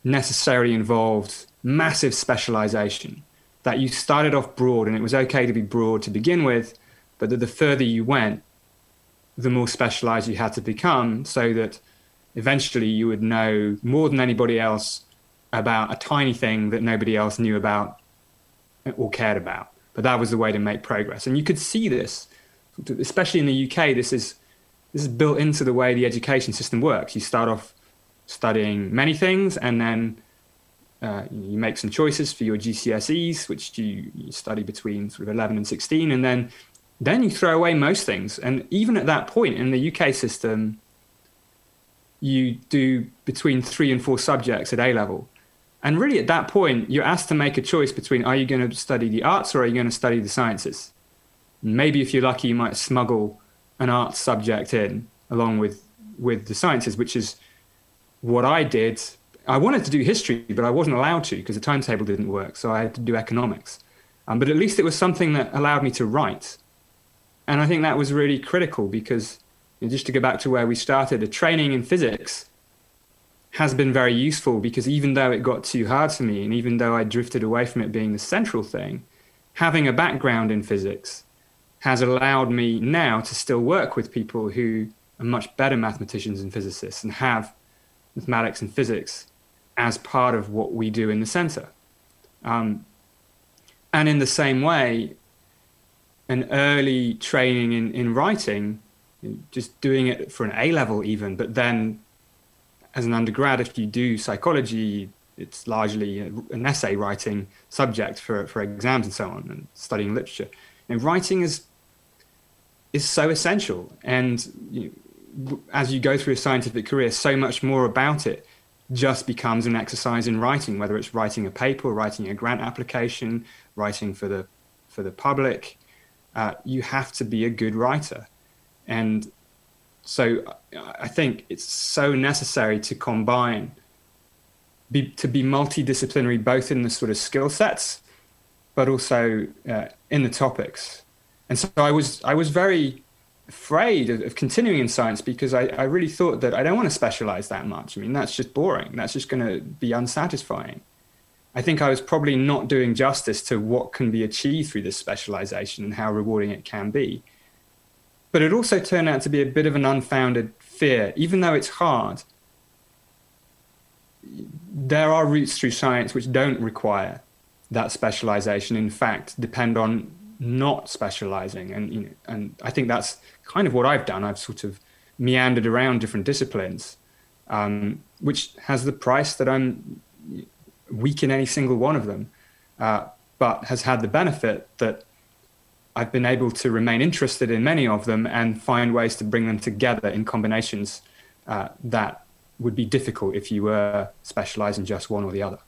necessarily involved massive specialization that you started off broad and it was okay to be broad to begin with but that the further you went the more specialized you had to become so that eventually you would know more than anybody else about a tiny thing that nobody else knew about or cared about. But that was the way to make progress. And you could see this, especially in the UK. This is this is built into the way the education system works. You start off studying many things, and then uh, you make some choices for your GCSEs, which you, you, study between sort of 11 and 16, and then then you throw away most things. And even at that point in the UK system, you do between three and four subjects at A level. And really, at that point, you're asked to make a choice between are you going to study the arts or are you going to study the sciences? Maybe if you're lucky, you might smuggle an arts subject in along with with the sciences, which is what I did. I wanted to do history, but I wasn't allowed to because the timetable didn't work. So I had to do economics. Um, but at least it was something that allowed me to write. And I think that was really critical because you know, just to go back to where we started, the training in physics has been very useful because even though it got too hard for me and even though I drifted away from it being the central thing, having a background in physics has allowed me now to still work with people who are much better mathematicians and physicists and have mathematics and physics as part of what we do in the center. Um, and in the same way, an early training in, in writing, just doing it for an A level even, but then as an undergrad, if you do psychology, it's largely an essay writing subject for, for exams and so on, and studying literature. And writing is is so essential. And you know, as you go through a scientific career, so much more about it just becomes an exercise in writing, whether it's writing a paper, writing a grant application, writing for the for the public. Uh, you have to be a good writer, and so I think it's so necessary to combine, be, to be multidisciplinary, both in the sort of skill sets, but also uh, in the topics and so I was I was very afraid of, of continuing in science because I, I really thought that I don't want to specialize that much. I mean, that's just boring. That's just going to be unsatisfying. I think I was probably not doing justice to what can be achieved through this specialization and how rewarding it can be. But it also turned out to be a bit of an unfounded fear, even though it's hard. There are routes through science which don't require that specialization. In fact, depend on not specializing and you know and i think that's kind of what i've done i've sort of meandered around different disciplines um, which has the price that i'm weak in any single one of them uh, but has had the benefit that i've been able to remain interested in many of them and find ways to bring them together in combinations uh, that would be difficult if you were specialized in just one or the other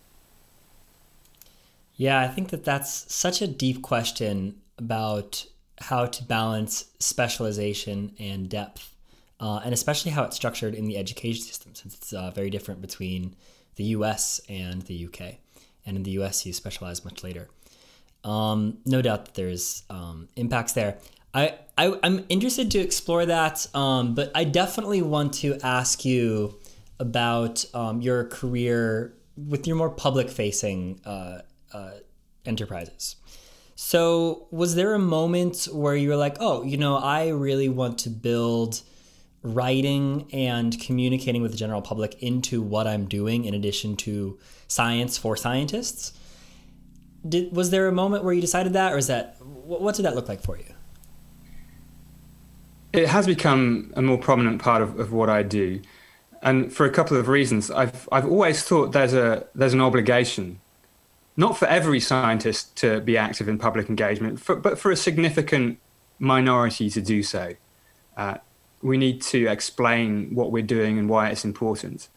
yeah, I think that that's such a deep question about how to balance specialization and depth, uh, and especially how it's structured in the education system, since it's uh, very different between the US and the UK. And in the US, you specialize much later. Um, no doubt that there's um, impacts there. I, I, am interested to explore that, um, but I definitely want to ask you about um, your career with your more public facing uh, uh, enterprises. So, was there a moment where you were like, oh, you know, I really want to build writing and communicating with the general public into what I'm doing in addition to science for scientists? Did, was there a moment where you decided that, or is that what did that look like for you? It has become a more prominent part of, of what I do, and for a couple of reasons. I've I've always thought there's a there's an obligation not for every scientist to be active in public engagement, for, but for a significant minority to do so. Uh, we need to explain what we're doing and why it's important.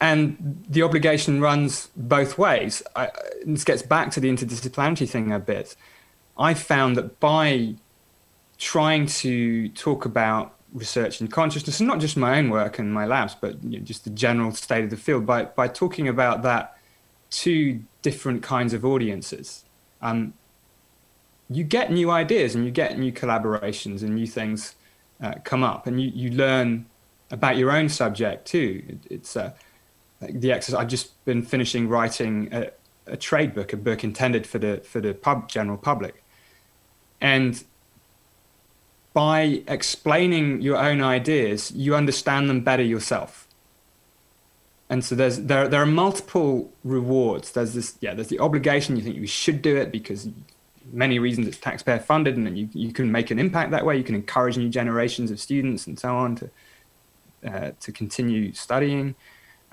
And the obligation runs both ways. I, this gets back to the interdisciplinarity thing a bit. I found that by trying to talk about research in consciousness, and not just my own work and my labs, but you know, just the general state of the field, by, by talking about that to different kinds of audiences, um, you get new ideas and you get new collaborations and new things uh, come up, and you, you learn about your own subject too. It, it's uh, the exercise. I've just been finishing writing a, a, trade book, a book intended for the for the pub, general public, and by explaining your own ideas, you understand them better yourself and so there's there there are multiple rewards. There's this yeah, there's the obligation. You think you should do it because many reasons it's taxpayer funded, and you you can make an impact that way. You can encourage new generations of students and so on to uh, to continue studying.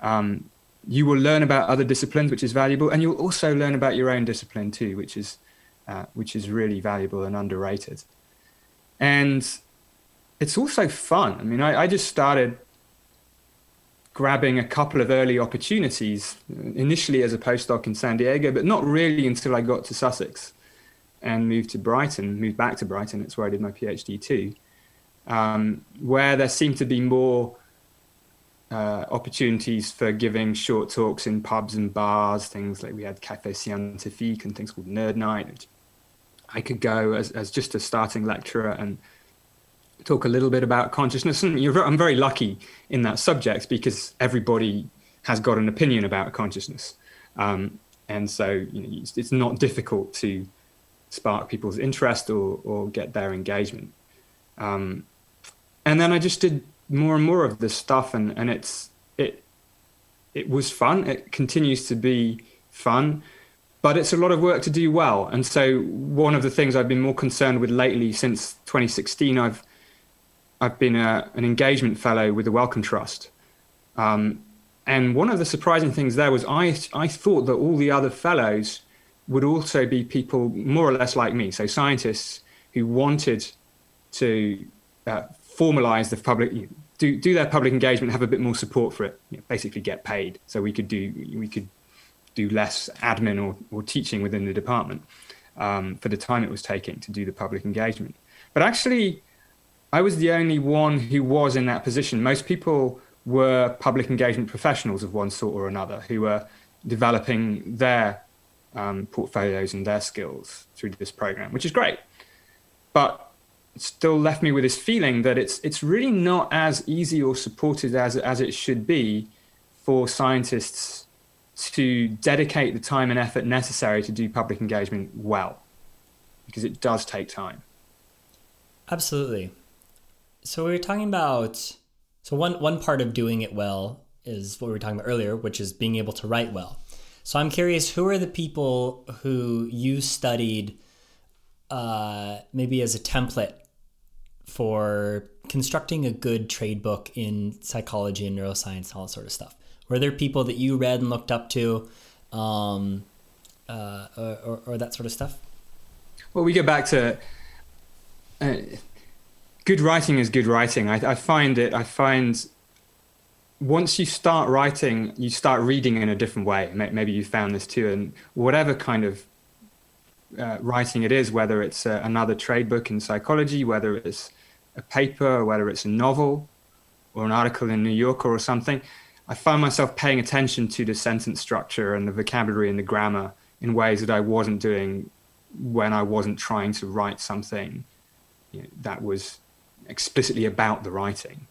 Um, you will learn about other disciplines, which is valuable, and you'll also learn about your own discipline too, which is uh, which is really valuable and underrated. And it's also fun. I mean, I, I just started grabbing a couple of early opportunities, initially as a postdoc in San Diego, but not really until I got to Sussex and moved to Brighton, moved back to Brighton. It's where I did my PhD too, um, where there seemed to be more uh, opportunities for giving short talks in pubs and bars, things like we had Café Scientifique and things called Nerd Night. I could go as, as just a starting lecturer and talk a little bit about consciousness. And I'm very lucky in that subject because everybody has got an opinion about consciousness. Um, and so you know, it's, it's, not difficult to spark people's interest or, or get their engagement. Um, and then I just did more and more of this stuff, and, and it's it it was fun. It continues to be fun, but it's a lot of work to do well. And so one of the things I've been more concerned with lately since 2016, I've I've been a, an engagement fellow with the Wellcome Trust. Um, and one of the surprising things there was I, I thought that all the other fellows would also be people more or less like me, so scientists who wanted to uh, formalize the public, do, do their public engagement, have a bit more support for it, you know, basically get paid, so we could do we could do less admin or, or teaching within the department um, for the time it was taking to do the public engagement. But actually, I was the only one who was in that position. Most people were public engagement professionals of one sort or another who were developing their um, portfolios and their skills through this program, which is great. But still left me with this feeling that it's it's really not as easy or supported as as it should be for scientists to dedicate the time and effort necessary to do public engagement well, because it does take time. Absolutely. So we were talking about so one one part of doing it well is what we were talking about earlier, which is being able to write well. So I'm curious, who are the people who you studied uh, maybe as a template for constructing a good trade book in psychology and neuroscience and all that sort of stuff? Were there people that you read and looked up to, um, uh, or, or, or, that sort of stuff? Well, we go back to uh, good writing is good writing. I, I find it. I find once you start writing, you start reading in a different way. Maybe you found this too. And whatever kind of uh, writing it is, whether it's uh, another trade book in psychology, whether it's a paper, whether it's a novel or an article in New Yorker or something, I find myself paying attention to the sentence structure and the vocabulary and the grammar in ways that I wasn't doing when I wasn't trying to write something you know, that was explicitly about the writing.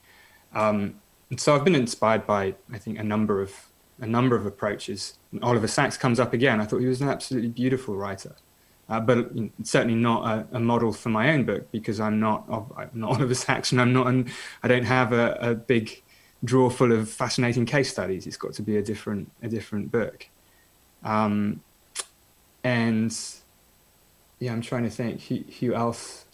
Um, and so I've been inspired by, I think, a number of a number of approaches. Oliver Sacks comes up again. I thought he was an absolutely beautiful writer, uh, but certainly not a, a, model for my own book because I'm not I'm not Oliver Sacks and I'm not an, I don't have a, a big drawer full of fascinating case studies. It's got to be a different a different book. Um, and yeah, I'm trying to think who, who else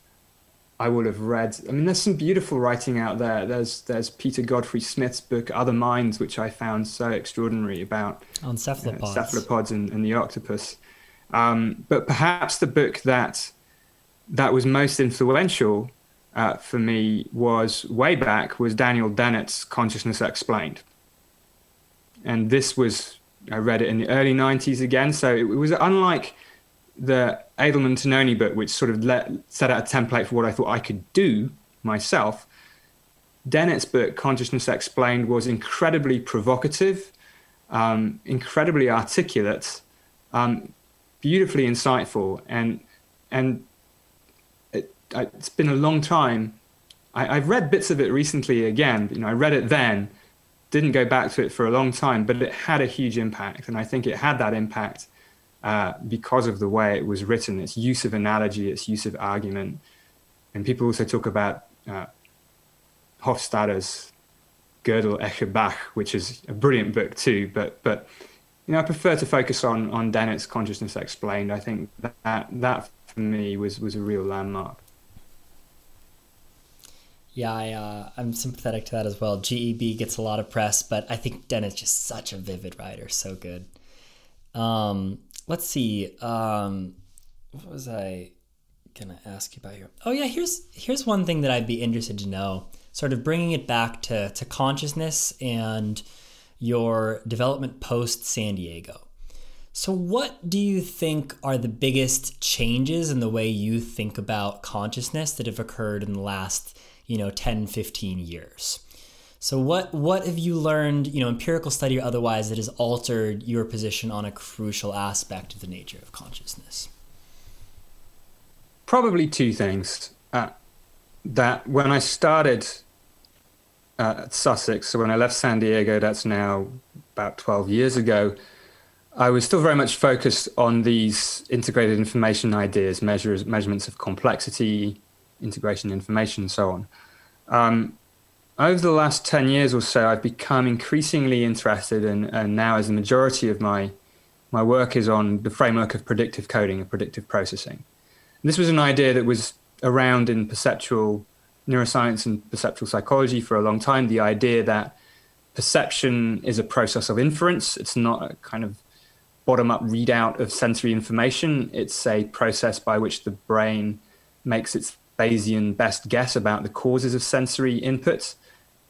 I would have read. I mean, there's some beautiful writing out there. There's there's Peter Godfrey Smith's book Other Minds, which I found so extraordinary about on cephalopods, uh, cephalopods and, and, the octopus. Um, but perhaps the book that that was most influential uh, for me was way back was Daniel Dennett's Consciousness Explained, and this was I read it in the early '90s again. So it, it was unlike the Edelman Tononi book, which sort of let, set out a template for what I thought I could do myself, Dennett's book, Consciousness Explained, was incredibly provocative, um, incredibly articulate, um, beautifully insightful, and and it, has been a long time. I, have read bits of it recently again. You know, I read it then, didn't go back to it for a long time, but it had a huge impact, and I think it had that impact uh, because of the way it was written, its use of analogy, its use of argument. And people also talk about uh, Hofstadter's Gödel Escher Bach, which is a brilliant book too. But but you know, I prefer to focus on on Dennett's Consciousness Explained. I think that that for me was was a real landmark. Yeah, I, uh, I'm sympathetic to that as well. GEB gets a lot of press, but I think Dennett's just such a vivid writer, so good. Um, let's see. Um, what was I gonna ask you about here? Oh yeah, here's here's one thing that I'd be interested to know. Sort of bringing it back to to consciousness and your development post San Diego. So, what do you think are the biggest changes in the way you think about consciousness that have occurred in the last, you know, 10, 15 years? So what what have you learned, you know, empirical study or otherwise, that has altered your position on a crucial aspect of the nature of consciousness? Probably two things. Uh, that when I started at Sussex, so when I left San Diego, that's now about 12 years ago, I was still very much focused on these integrated information ideas, measures, measurements of complexity, integration information, and so on. Um, over the last 10 years or so, I've become increasingly interested, in, and now as the majority of my, my work is on the framework of predictive coding and predictive processing. And this was an idea that was around in perceptual neuroscience and perceptual psychology for a long time the idea that perception is a process of inference, it's not a kind of bottom up readout of sensory information, it's a process by which the brain makes its Bayesian best guess about the causes of sensory inputs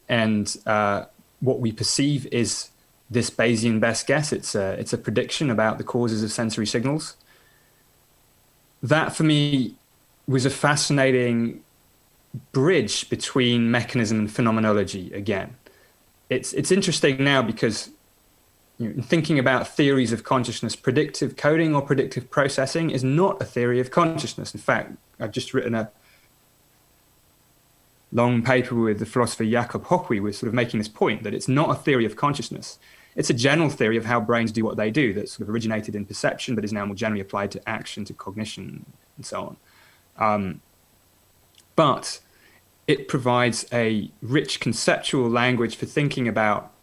and uh, what we perceive is this Bayesian best guess. It's a, it's a prediction about the causes of sensory signals. That for me was a fascinating bridge between mechanism and phenomenology again. It's, it's interesting now because you know, thinking about theories of consciousness, predictive coding or predictive processing is not a theory of consciousness. In fact, I've just written a, long paper with the philosopher Jakob Hohwy was sort of making this point that it's not a theory of consciousness. It's a general theory of how brains do what they do that sort of originated in perception but is now more generally applied to action, to cognition, and so on. Um, but it provides a rich conceptual language for thinking about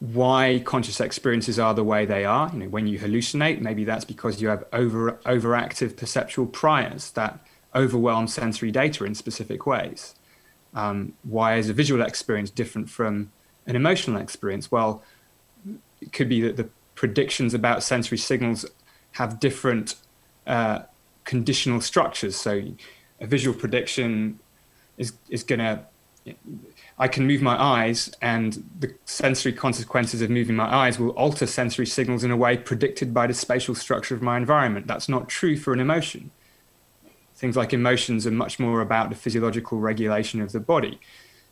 why conscious experiences are the way they are. You know, when you hallucinate, maybe that's because you have over overactive perceptual priors that overwhelm sensory data in specific ways. Um, why is a visual experience different from an emotional experience? Well, it could be that the predictions about sensory signals have different uh, conditional structures. So, a visual prediction is is to I can move my eyes, and the sensory consequences of moving my eyes will alter sensory signals in a way predicted by the spatial structure of my environment. That's not true for an emotion things like emotions are much more about the physiological regulation of the body.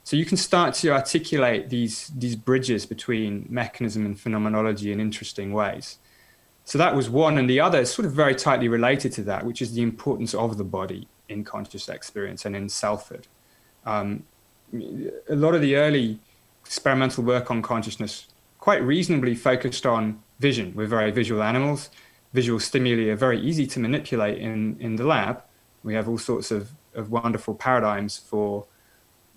So you can start to articulate these these bridges between mechanism and phenomenology in interesting ways. So that was one, and the other is sort of very tightly related to that, which is the importance of the body in conscious experience and in selfhood. Um, a lot of the early experimental work on consciousness quite reasonably focused on vision. We're very visual animals. Visual stimuli are very easy to manipulate in, in the lab. We have all sorts of, of wonderful paradigms for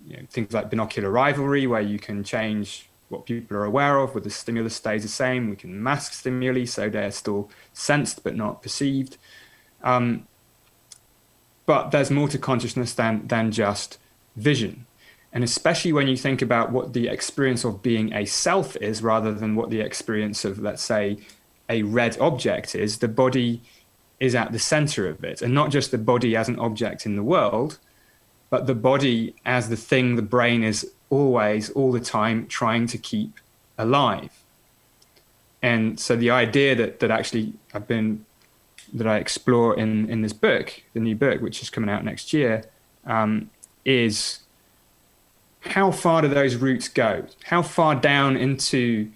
you know, things like binocular rivalry, where you can change what people are aware of, where the stimulus stays the same. We can mask stimuli so they're still sensed but not perceived. Um, but there's more to consciousness than, than just vision. And especially when you think about what the experience of being a self is rather than what the experience of, let's say, a red object is, the body is at the center of it, and not just the body as an object in the world, but the body as the thing the brain is always, all the time, trying to keep alive. And so the idea that that actually I've been that I explore in in this book, the new book, which is coming out next year, um, is how far do those roots go? How far down into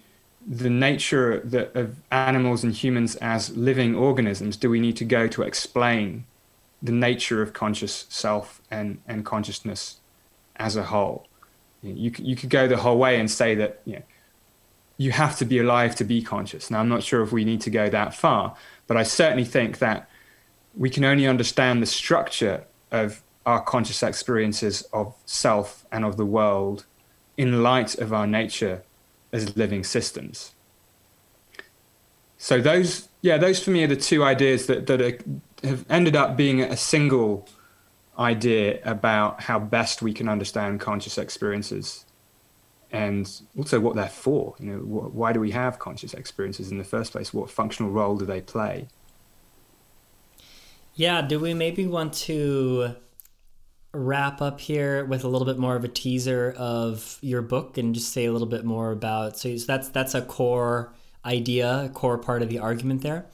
the nature of animals and humans as living organisms do we need to go to explain the nature of conscious self and, and consciousness as a whole? You, you could go the whole way and say that you, know, you have to be alive to be conscious. Now, I'm not sure if we need to go that far, but I certainly think that we can only understand the structure of our conscious experiences of self and of the world in light of our nature as living systems. So those, yeah, those for me are the two ideas that that are, have ended up being a single idea about how best we can understand conscious experiences and also what they're for. You know, wh- why do we have conscious experiences in the first place? What functional role do they play? Yeah, do we maybe want to wrap up here with a little bit more of a teaser of your book and just say a little bit more about so that's that's a core idea, a core part of the argument there.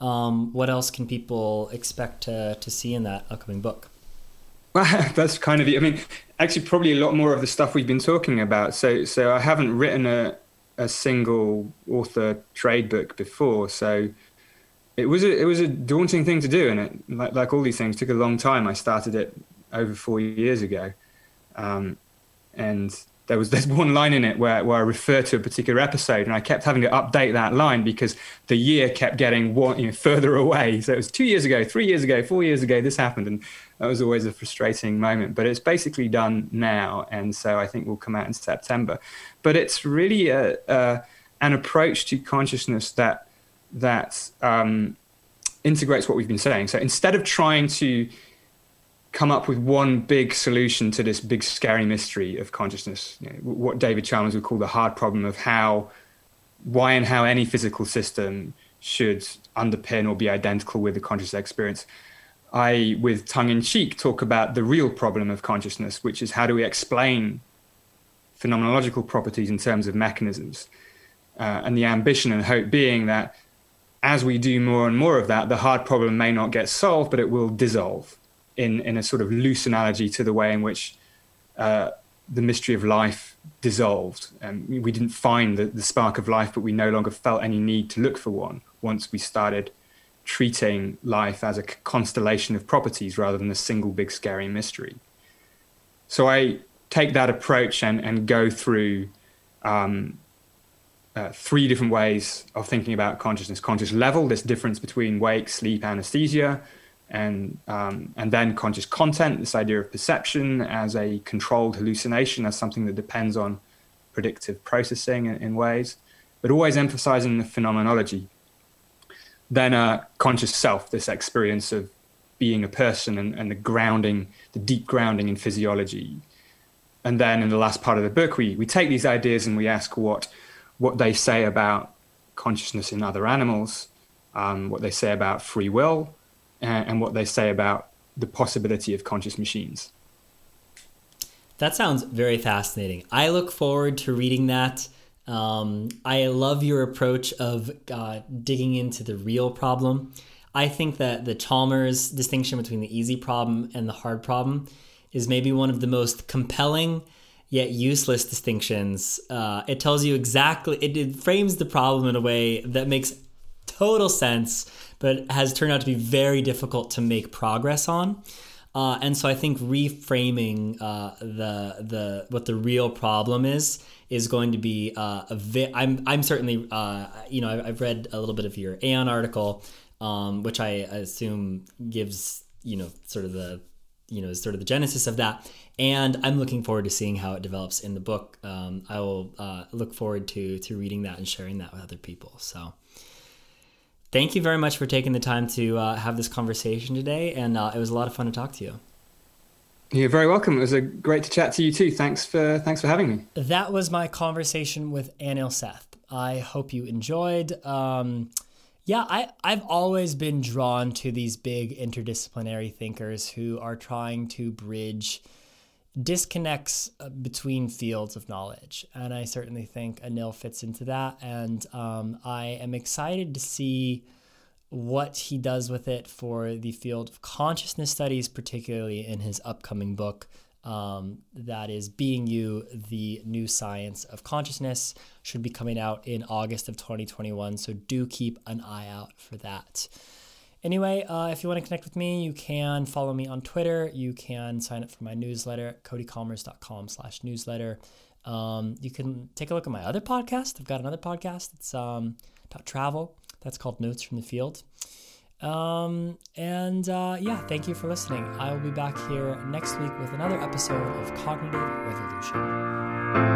Um, what else can people expect to, to see in that upcoming book? Well, that's kind of. I mean, actually, probably a lot more of the stuff we've been talking about. So, so I haven't written a a single author trade book before, so it was a it was a daunting thing to do, and it like like all these things took a long time. I started it over four years ago, um, and there was there's one line in it where, where I refer to a particular episode, and I kept having to update that line because the year kept getting one, you know, further away. So it was two years ago, three years ago, four years ago, this happened, and that was always a frustrating moment. But it's basically done now, and so I think will come out in September. But it's really a, a, an approach to consciousness that that um, integrates what we've been saying. So instead of trying to come up with one big solution to this big scary mystery of consciousness, you know, what David Chalmers would call the hard problem of how, why and how any physical system should underpin or be identical with the conscious experience. I, with tongue in cheek, talk about the real problem of consciousness, which is how do we explain phenomenological properties in terms of mechanisms? Uh, and the ambition and hope being that as we do more and more of that, the hard problem may not get solved, but it will dissolve in, in a sort of loose analogy to the way in which uh, the mystery of life dissolved. And we didn't find the, the spark of life, but we no longer felt any need to look for one once we started treating life as a constellation of properties rather than a single big scary mystery. So I take that approach and, and go through um, uh, three different ways of thinking about consciousness conscious level, this difference between wake, sleep, anesthesia, and um, and then conscious content, this idea of perception as a controlled hallucination, as something that depends on predictive processing in, in ways, but always emphasizing the phenomenology. Then a conscious self, this experience of being a person and, and the grounding, the deep grounding in physiology. And then in the last part of the book, we, we take these ideas and we ask what what they say about consciousness in other animals, um, what they say about free will, and, and what they say about the possibility of conscious machines. That sounds very fascinating. I look forward to reading that. Um, I love your approach of uh, digging into the real problem. I think that the Chalmers distinction between the easy problem and the hard problem is maybe one of the most compelling yet useless distinctions. Uh, it tells you exactly, it, it frames the problem in a way that makes total sense but has turned out to be very difficult to make progress on. Uh, and so I think reframing uh, the the what the real problem is is going to be uh, a vi- I'm I'm certainly uh, you know I've, I've, read a little bit of your Aeon article, um, which I assume gives you know sort of the you know sort of the genesis of that, and I'm looking forward to seeing how it develops in the book. Um, I will uh, look forward to to reading that and sharing that with other people. So thank you very much for taking the time to uh, have this conversation today, and uh, it was a lot of fun to talk to you. You're very welcome. It was a great to chat to you too. Thanks for thanks for having me. That was my conversation with Anil Seth. I hope you enjoyed. Um, yeah, I, I've always been drawn to these big interdisciplinary thinkers who are trying to bridge disconnects uh, between fields of knowledge. And I certainly think Anil fits into that. And um, I am excited to see what he does with it for the field of consciousness studies, particularly in his upcoming book. Um, that is Being You, the New Science of Consciousness, should be coming out in August of 2021. So do keep an eye out for that. Anyway, uh, if you want to connect with me, you can follow me on Twitter. You can sign up for my newsletter at codykommers.com slash newsletter. Um, you can take a look at my other podcast. I've got another podcast. It's um, about travel. That's called Notes from the Field. Um, and uh, yeah, thank you for listening. I will be back here next week with another episode of Cognitive Revolution.